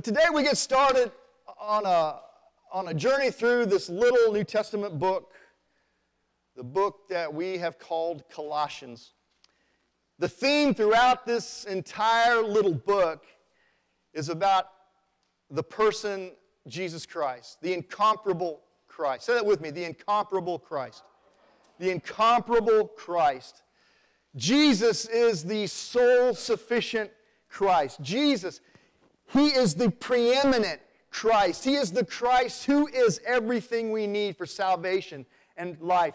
But today we get started on a, on a journey through this little New Testament book, the book that we have called Colossians. The theme throughout this entire little book is about the person Jesus Christ, the incomparable Christ. Say that with me the incomparable Christ. The incomparable Christ. Jesus is the sole sufficient Christ. Jesus, He is the preeminent Christ. He is the Christ who is everything we need for salvation and life.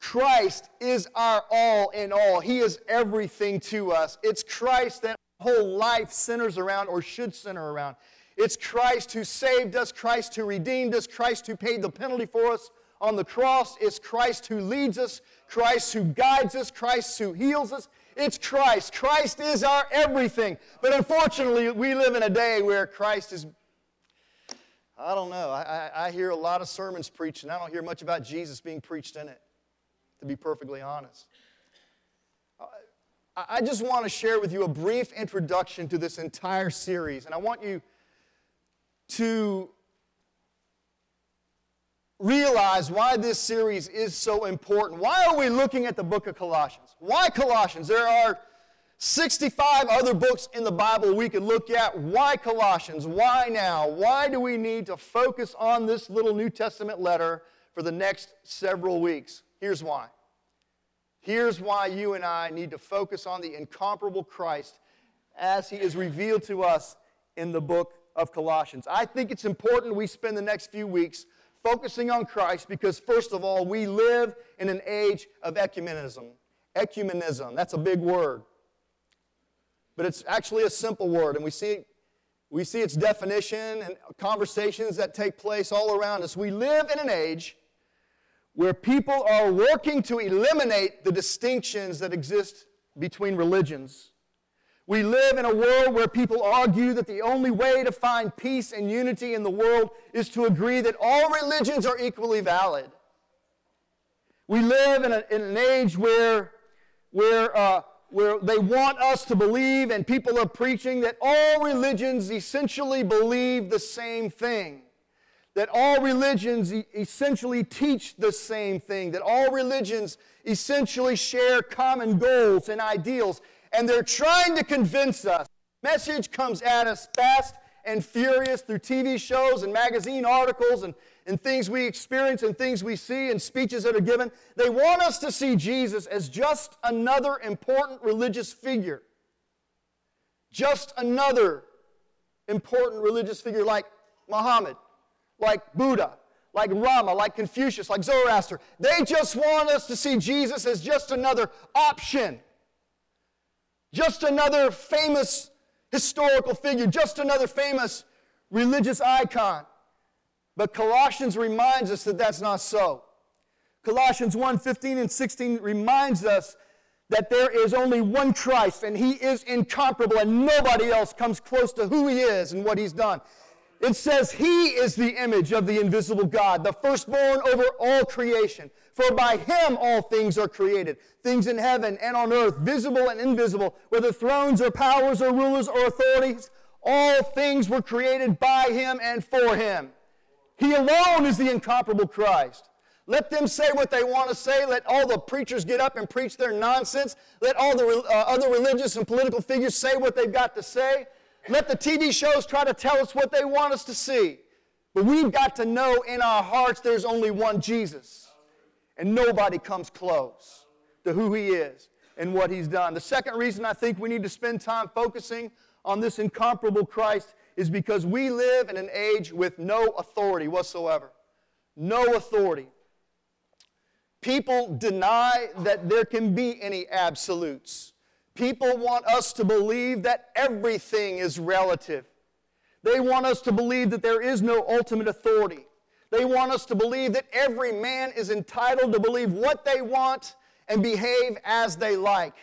Christ is our all in all. He is everything to us. It's Christ that whole life centers around or should center around. It's Christ who saved us, Christ who redeemed us, Christ who paid the penalty for us on the cross. It's Christ who leads us, Christ who guides us, Christ who heals us. It's Christ. Christ is our everything. But unfortunately, we live in a day where Christ is, I don't know, I, I, I hear a lot of sermons preached, and I don't hear much about Jesus being preached in it, to be perfectly honest. I just want to share with you a brief introduction to this entire series, and I want you to realize why this series is so important. Why are we looking at the book of Colossians? Why Colossians? There are 65 other books in the Bible we could look at. Why Colossians? Why now? Why do we need to focus on this little New Testament letter for the next several weeks? Here's why. Here's why you and I need to focus on the incomparable Christ as he is revealed to us in the book of Colossians. I think it's important we spend the next few weeks focusing on Christ because, first of all, we live in an age of ecumenism. Ecumenism, that's a big word. But it's actually a simple word, and we see, we see its definition and conversations that take place all around us. We live in an age where people are working to eliminate the distinctions that exist between religions. We live in a world where people argue that the only way to find peace and unity in the world is to agree that all religions are equally valid. We live in, a, in an age where, where, uh, where they want us to believe, and people are preaching that all religions essentially believe the same thing. That all religions essentially teach the same thing. That all religions essentially share common goals and ideals and they're trying to convince us. Message comes at us fast and furious through TV shows and magazine articles and, and things we experience and things we see and speeches that are given. They want us to see Jesus as just another important religious figure. Just another important religious figure like Muhammad, like Buddha, like Rama, like Confucius, like Zoroaster. They just want us to see Jesus as just another option just another famous historical figure, just another famous religious icon. But Colossians reminds us that that's not so. Colossians 1 15 and 16 reminds us that there is only one Christ and he is incomparable and nobody else comes close to who he is and what he's done. It says, He is the image of the invisible God, the firstborn over all creation. For by Him all things are created, things in heaven and on earth, visible and invisible, whether thrones or powers or rulers or authorities. All things were created by Him and for Him. He alone is the incomparable Christ. Let them say what they want to say. Let all the preachers get up and preach their nonsense. Let all the uh, other religious and political figures say what they've got to say. Let the TV shows try to tell us what they want us to see. But we've got to know in our hearts there's only one Jesus. And nobody comes close to who he is and what he's done. The second reason I think we need to spend time focusing on this incomparable Christ is because we live in an age with no authority whatsoever. No authority. People deny that there can be any absolutes. People want us to believe that everything is relative. They want us to believe that there is no ultimate authority. They want us to believe that every man is entitled to believe what they want and behave as they like.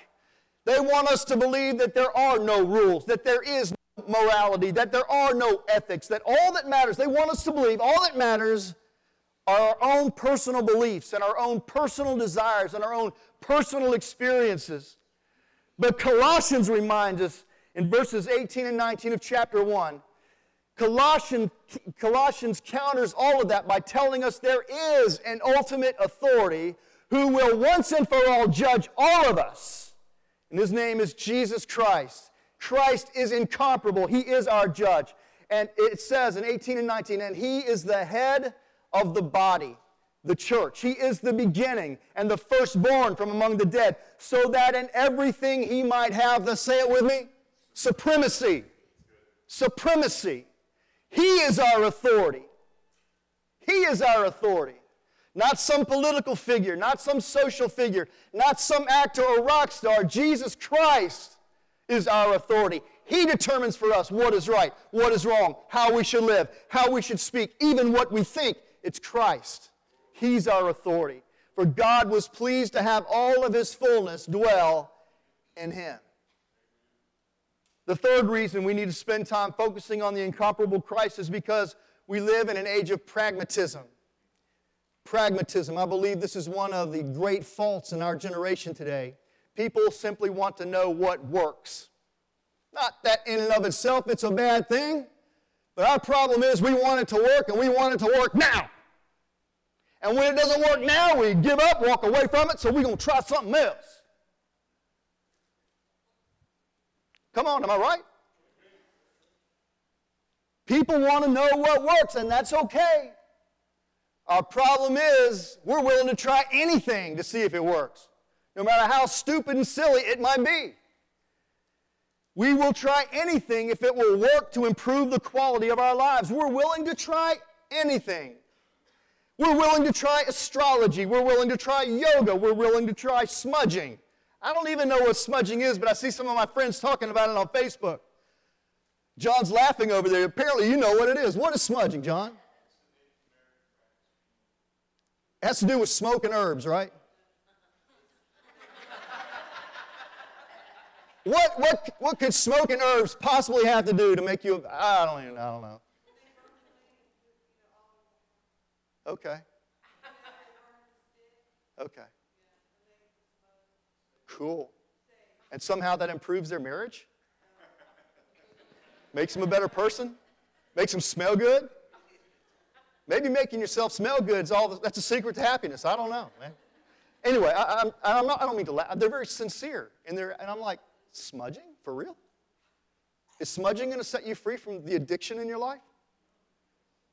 They want us to believe that there are no rules, that there is no morality, that there are no ethics, that all that matters, they want us to believe all that matters are our own personal beliefs and our own personal desires and our own personal experiences. But Colossians reminds us in verses 18 and 19 of chapter 1 Colossians, Colossians counters all of that by telling us there is an ultimate authority who will once and for all judge all of us. And his name is Jesus Christ. Christ is incomparable. He is our judge. And it says in 18 and 19, and he is the head of the body, the church. He is the beginning and the firstborn from among the dead, so that in everything he might have, the say it with me, supremacy. Supremacy. He is our authority. He is our authority. Not some political figure, not some social figure, not some actor or rock star. Jesus Christ is our authority. He determines for us what is right, what is wrong, how we should live, how we should speak, even what we think. It's Christ. He's our authority. For God was pleased to have all of His fullness dwell in Him. The third reason we need to spend time focusing on the incomparable Christ is because we live in an age of pragmatism. Pragmatism. I believe this is one of the great faults in our generation today. People simply want to know what works. Not that in and of itself it's a bad thing, but our problem is we want it to work and we want it to work now. And when it doesn't work now, we give up, walk away from it, so we're going to try something else. Come on, am I right? People want to know what works, and that's okay. Our problem is we're willing to try anything to see if it works, no matter how stupid and silly it might be. We will try anything if it will work to improve the quality of our lives. We're willing to try anything. We're willing to try astrology. We're willing to try yoga. We're willing to try smudging. I don't even know what smudging is, but I see some of my friends talking about it on Facebook. John's laughing over there. Apparently, you know what it is. What is smudging, John? It has to do with smoking herbs, right? what, what, what could smoking herbs possibly have to do to make you, I don't even, I don't know. Okay. Okay. Cool. And somehow that improves their marriage? Makes them a better person? Makes them smell good? Maybe making yourself smell good is all, that's a secret to happiness. I don't know, man. Anyway, I, I'm, I'm not, I don't mean to laugh. They're very sincere. And, they're, and I'm like, smudging? For real? Is smudging going to set you free from the addiction in your life?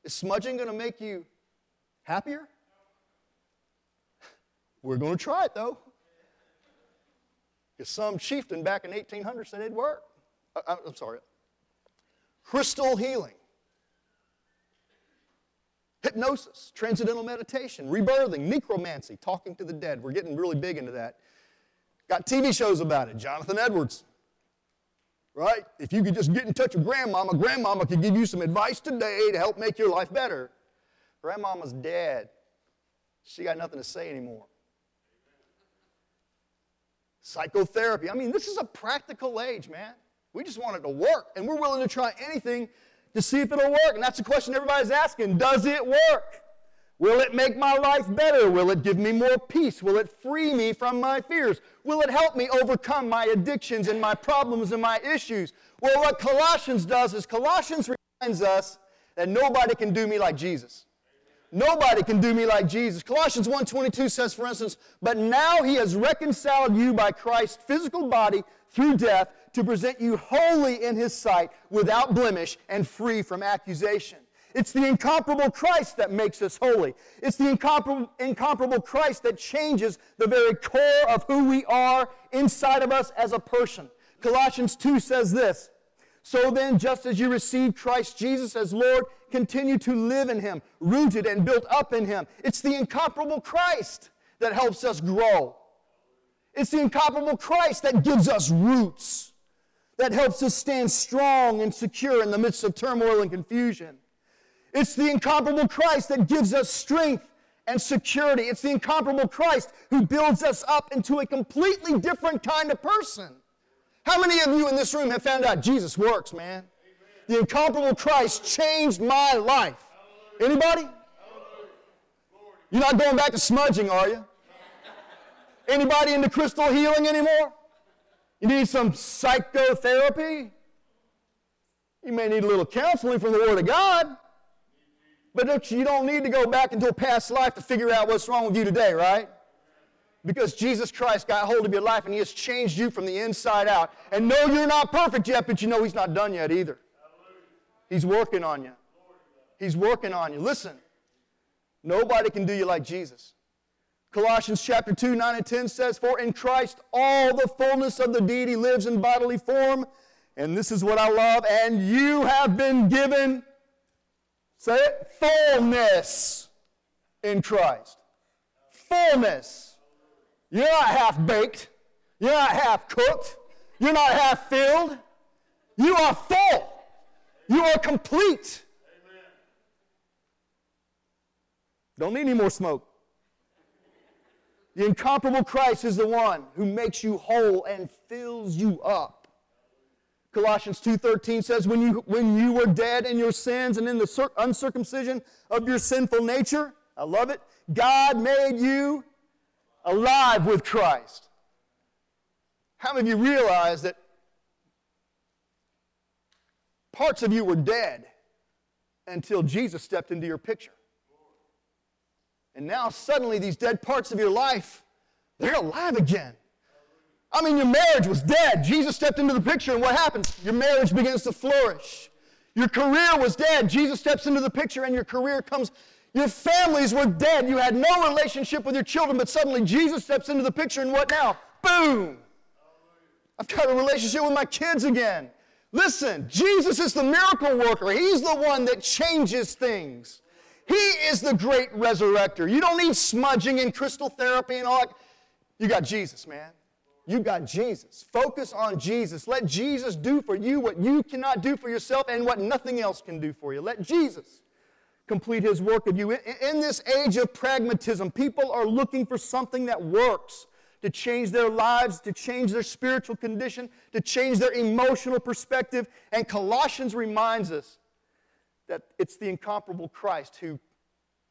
Is smudging going to make you happier? We're going to try it, though. Because some chieftain back in 1800 said it'd work. I, I'm sorry. Crystal healing hypnosis, transcendental meditation, rebirthing, necromancy, talking to the dead. We're getting really big into that. Got TV shows about it. Jonathan Edwards, right? If you could just get in touch with grandmama, grandmama could give you some advice today to help make your life better. Grandmama's dead. She got nothing to say anymore. Psychotherapy. I mean, this is a practical age, man. We just want it to work, and we're willing to try anything to see if it'll work. And that's the question everybody's asking Does it work? Will it make my life better? Will it give me more peace? Will it free me from my fears? Will it help me overcome my addictions and my problems and my issues? Well, what Colossians does is Colossians reminds us that nobody can do me like Jesus. Nobody can do me like Jesus. Colossians 1:22 says for instance, "But now he has reconciled you by Christ's physical body through death to present you holy in his sight, without blemish and free from accusation." It's the incomparable Christ that makes us holy. It's the incomparable, incomparable Christ that changes the very core of who we are inside of us as a person. Colossians 2 says this So then, just as you received Christ Jesus as Lord, continue to live in Him, rooted and built up in Him. It's the incomparable Christ that helps us grow. It's the incomparable Christ that gives us roots, that helps us stand strong and secure in the midst of turmoil and confusion. It's the incomparable Christ that gives us strength and security. It's the incomparable Christ who builds us up into a completely different kind of person. How many of you in this room have found out Jesus works, man? The incomparable Christ changed my life. Anybody? You're not going back to smudging, are you? Anybody into crystal healing anymore? You need some psychotherapy? You may need a little counseling from the Word of God. But you don't need to go back into a past life to figure out what's wrong with you today, right? Because Jesus Christ got hold of your life and He has changed you from the inside out. And no, you're not perfect yet, but you know He's not done yet either. He's working on you. He's working on you. Listen, nobody can do you like Jesus. Colossians chapter 2, 9 and 10 says, For in Christ all the fullness of the deity lives in bodily form. And this is what I love. And you have been given, say it, fullness in Christ. Fullness. You're not half baked. You're not half cooked. You're not half filled. You are full. You are complete. Amen. Don't need any more smoke. The incomparable Christ is the one who makes you whole and fills you up. Colossians 2:13 says when you when you were dead in your sins and in the uncircumcision of your sinful nature, I love it. God made you alive with Christ. How many of you realize that Parts of you were dead until Jesus stepped into your picture. And now suddenly these dead parts of your life, they're alive again. I mean, your marriage was dead. Jesus stepped into the picture, and what happens? Your marriage begins to flourish. Your career was dead. Jesus steps into the picture, and your career comes. Your families were dead. You had no relationship with your children, but suddenly Jesus steps into the picture, and what now? Boom! I've got a relationship with my kids again. Listen, Jesus is the miracle worker. He's the one that changes things. He is the great resurrector. You don't need smudging and crystal therapy and all that. You got Jesus, man. You got Jesus. Focus on Jesus. Let Jesus do for you what you cannot do for yourself and what nothing else can do for you. Let Jesus complete his work of you. In, this age of pragmatism, people are looking for something that works to change their lives, to change their spiritual condition, to change their emotional perspective. And Colossians reminds us that it's the incomparable Christ who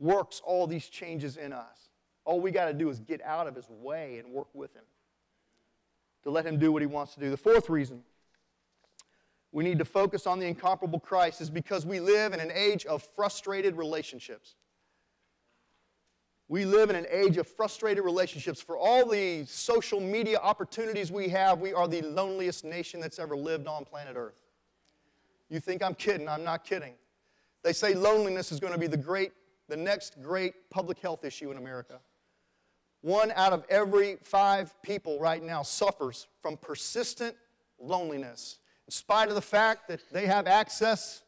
works all these changes in us. All we got to do is get out of his way and work with him to let him do what he wants to do. The fourth reason we need to focus on the incomparable Christ is because we live in an age of frustrated relationships. We live in an age of frustrated relationships. For all the social media opportunities we have, we are the loneliest nation that's ever lived on planet Earth. You think I'm kidding? I'm not kidding. They say loneliness is going to be the great, the next great public health issue in America. One out of every five people right now suffers from persistent loneliness, in spite of the fact that they have access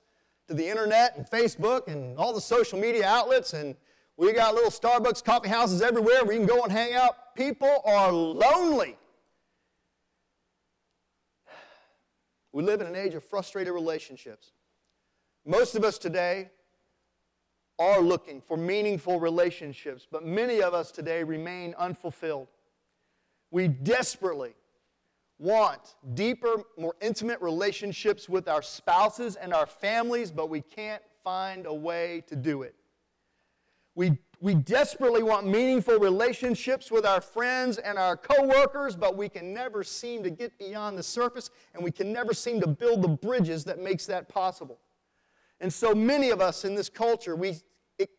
to the internet and Facebook and all the social media outlets and we got little Starbucks coffee houses everywhere where you can go and hang out. People are lonely. We live in an age of frustrated relationships. Most of us today are looking for meaningful relationships, but many of us today remain unfulfilled. We desperately want deeper, more intimate relationships with our spouses and our families, but we can't find a way to do it. We, we desperately want meaningful relationships with our friends and our coworkers, but we can never seem to get beyond the surface and we can never seem to build the bridges that makes that possible. And so many of us in this culture, we,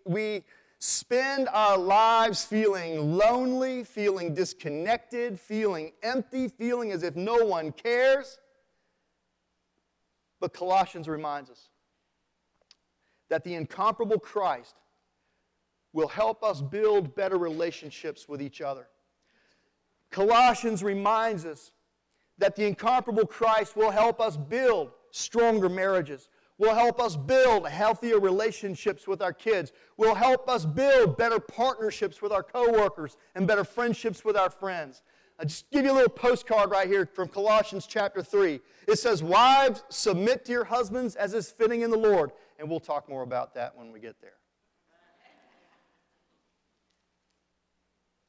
we spend our lives feeling lonely, feeling disconnected, feeling empty, feeling as if no one cares. But Colossians reminds us that the incomparable Christ will help us build better relationships with each other. Colossians reminds us that the incomparable Christ will help us build stronger marriages, will help us build healthier relationships with our kids, will help us build better partnerships with our coworkers and better friendships with our friends. I'll just give you a little postcard right here from Colossians chapter 3. It says, Wives, submit to your husbands as is fitting in the Lord. And we'll talk more about that when we get there.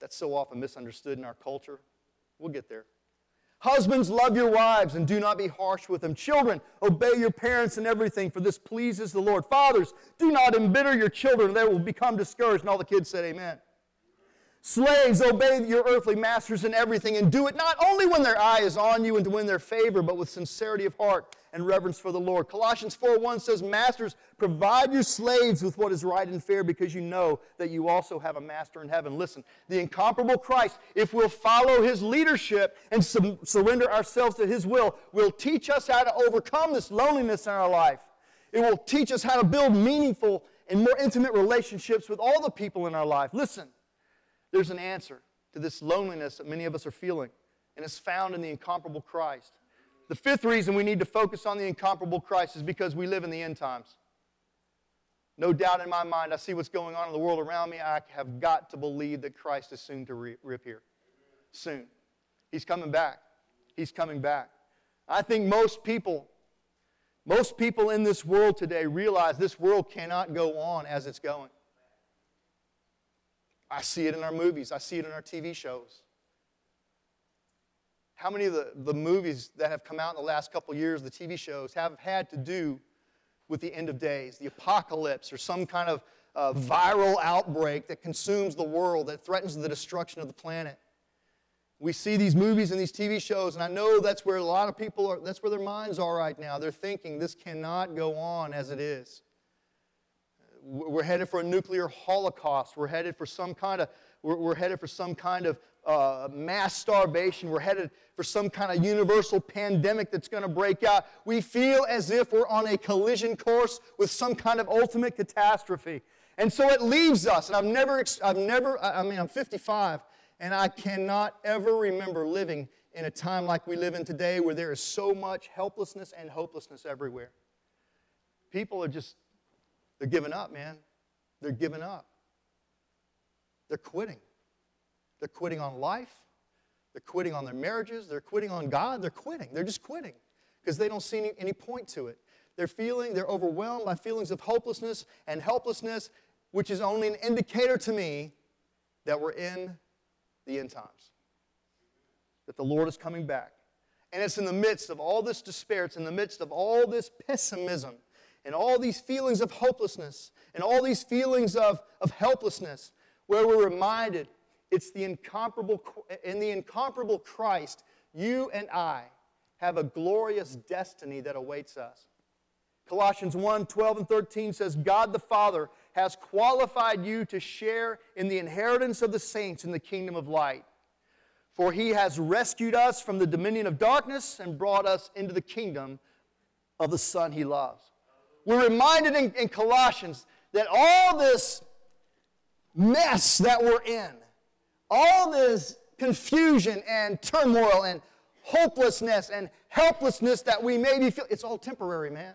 That's so often misunderstood in our culture. We'll get there. Husbands, love your wives and do not be harsh with them. Children, obey your parents in everything, for this pleases the Lord. Fathers, do not embitter your children, they will become discouraged. And all the kids said, Amen. Slaves, obey your earthly masters in everything, and do it not only when their eye is on you and to win their favor, but with sincerity of heart, and reverence for the Lord. Colossians 4:1 says, Masters, provide your slaves with what is right and fair because you know that you also have a master in heaven. Listen, the incomparable Christ, if we'll follow his leadership and surrender ourselves to his will, will teach us how to overcome this loneliness in our life. It will teach us how to build meaningful and more intimate relationships with all the people in our life. Listen, there's an answer to this loneliness that many of us are feeling, and it's found in the incomparable Christ. The fifth reason we need to focus on the incomparable Christ is because we live in the end times. No doubt in my mind, I see what's going on in the world around me. I have got to believe that Christ is soon to reappear. Soon. He's coming back. He's coming back. I think most people most people in this world today realize this world cannot go on as it's going. I see it in our movies, I see it in our TV shows. How many of the, the movies that have come out in the last couple years, the TV shows, have had to do with the end of days, the apocalypse, or some kind of uh, viral outbreak that consumes the world, that threatens the destruction of the planet? We see these movies and these TV shows, and I know that's where a lot of people are, that's where their minds are right now. They're thinking this cannot go on as it is. We're headed for a nuclear holocaust. We're headed for some kind of, we're, we're headed for some kind of uh, mass starvation. We're headed for some kind of universal pandemic that's going to break out. We feel as if we're on a collision course with some kind of ultimate catastrophe. And so it leaves us, and I've never, I've never, I mean, I'm 55, and I cannot ever remember living in a time like we live in today where there is so much helplessness and hopelessness everywhere. People are just, they're giving up, man. They're giving up. They're quitting. They're quitting on life. They're quitting on their marriages. They're quitting on God. They're quitting. They're just quitting because they don't see any, any point to it. They're feeling, they're overwhelmed by feelings of hopelessness and helplessness, which is only an indicator to me that we're in the end times. That the Lord is coming back. And it's in the midst of all this despair, it's in the midst of all this pessimism and all these feelings of hopelessness and all these feelings of, of helplessness where we're reminded it's the incomparable, in the incomparable Christ, you and I have a glorious destiny that awaits us. Colossians 1 12 and 13 says, God the Father has qualified you to share in the inheritance of the saints in the kingdom of light. For he has rescued us from the dominion of darkness and brought us into the kingdom of the Son he loves. We're reminded in, in Colossians that all this mess that we're in, all this confusion and turmoil and hopelessness and helplessness that we may be feeling, it's all temporary, man.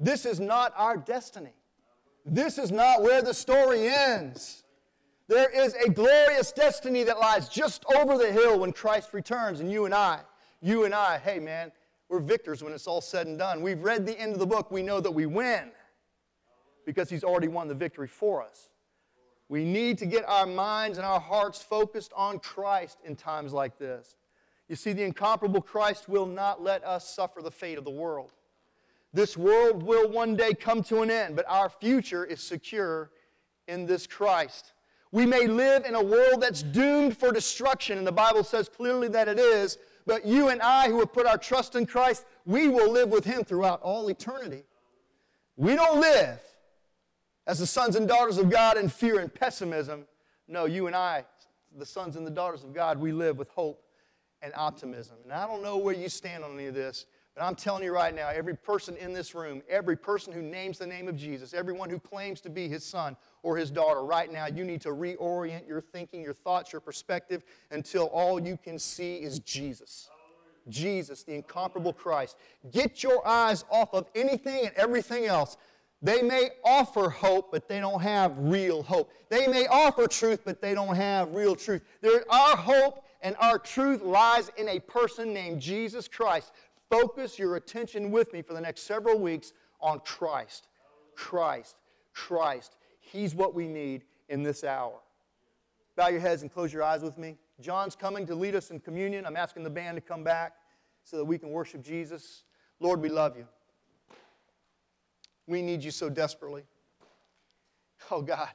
This is not our destiny. This is not where the story ends. There is a glorious destiny that lies just over the hill when Christ returns, and you and I, you and I, hey man, we're victors when it's all said and done. We've read the end of the book, we know that we win because He's already won the victory for us. We need to get our minds and our hearts focused on Christ in times like this. You see, the incomparable Christ will not let us suffer the fate of the world. This world will one day come to an end, but our future is secure in this Christ. We may live in a world that's doomed for destruction, and the Bible says clearly that it is, but you and I who have put our trust in Christ, we will live with Him throughout all eternity. We don't live as the sons and daughters of God in fear and pessimism. No, you and I, the sons and the daughters of God, we live with hope and optimism. And I don't know where you stand on any of this, but I'm telling you right now, every person in this room, every person who names the name of Jesus, everyone who claims to be his son or his daughter, right now, you need to reorient your thinking, your thoughts, your perspective until all you can see is Jesus. Jesus, the incomparable Christ. Get your eyes off of anything and everything else. They may offer hope, but they don't have real hope. They may offer truth, but they don't have real truth. There, our hope and our truth lies in a person named Jesus Christ focus your attention with me for the next several weeks on Christ. Christ. Christ. He's what we need in this hour. Bow your heads and close your eyes with me. John's coming to lead us in communion. I'm asking the band to come back so that we can worship Jesus. Lord, we love you. We need you so desperately. Oh, God,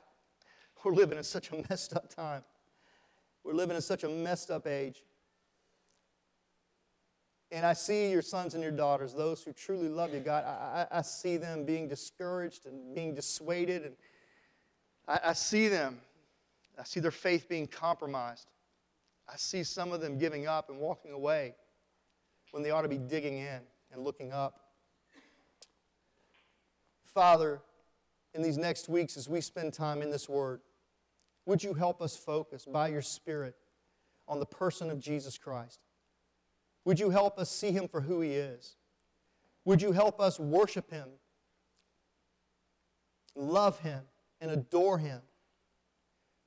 we're living in such a messed up time. We're living in such a messed up age. And I see your sons and your daughters, those who truly love you, God. I, I, see them being discouraged and being dissuaded. And I, I see them. I see their faith being compromised. I see some of them giving up and walking away when they ought to be digging in and looking up. Father, in these next weeks as we spend time in this Word, would you help us focus by your Spirit on the person of Jesus Christ? Would you help us see him for who he is? Would you help us worship him, love him, and adore him?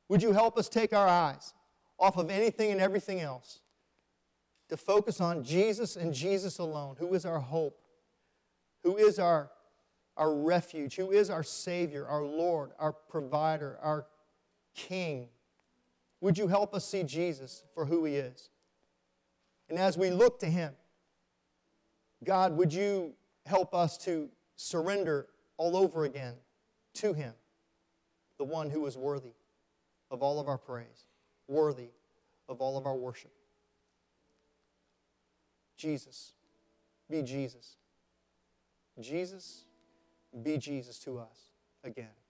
Would you help us take our eyes off of anything and everything else to focus on Jesus and Jesus alone, who is our hope, who is our, our refuge, who is our Savior, our Lord, our provider, our King? Would you help us see Jesus for who he is? And as we look to him, God, would you help us to surrender all over again to him, the one who is worthy of all of our praise, worthy of all of our worship? Jesus, be Jesus. Jesus, be Jesus to us again.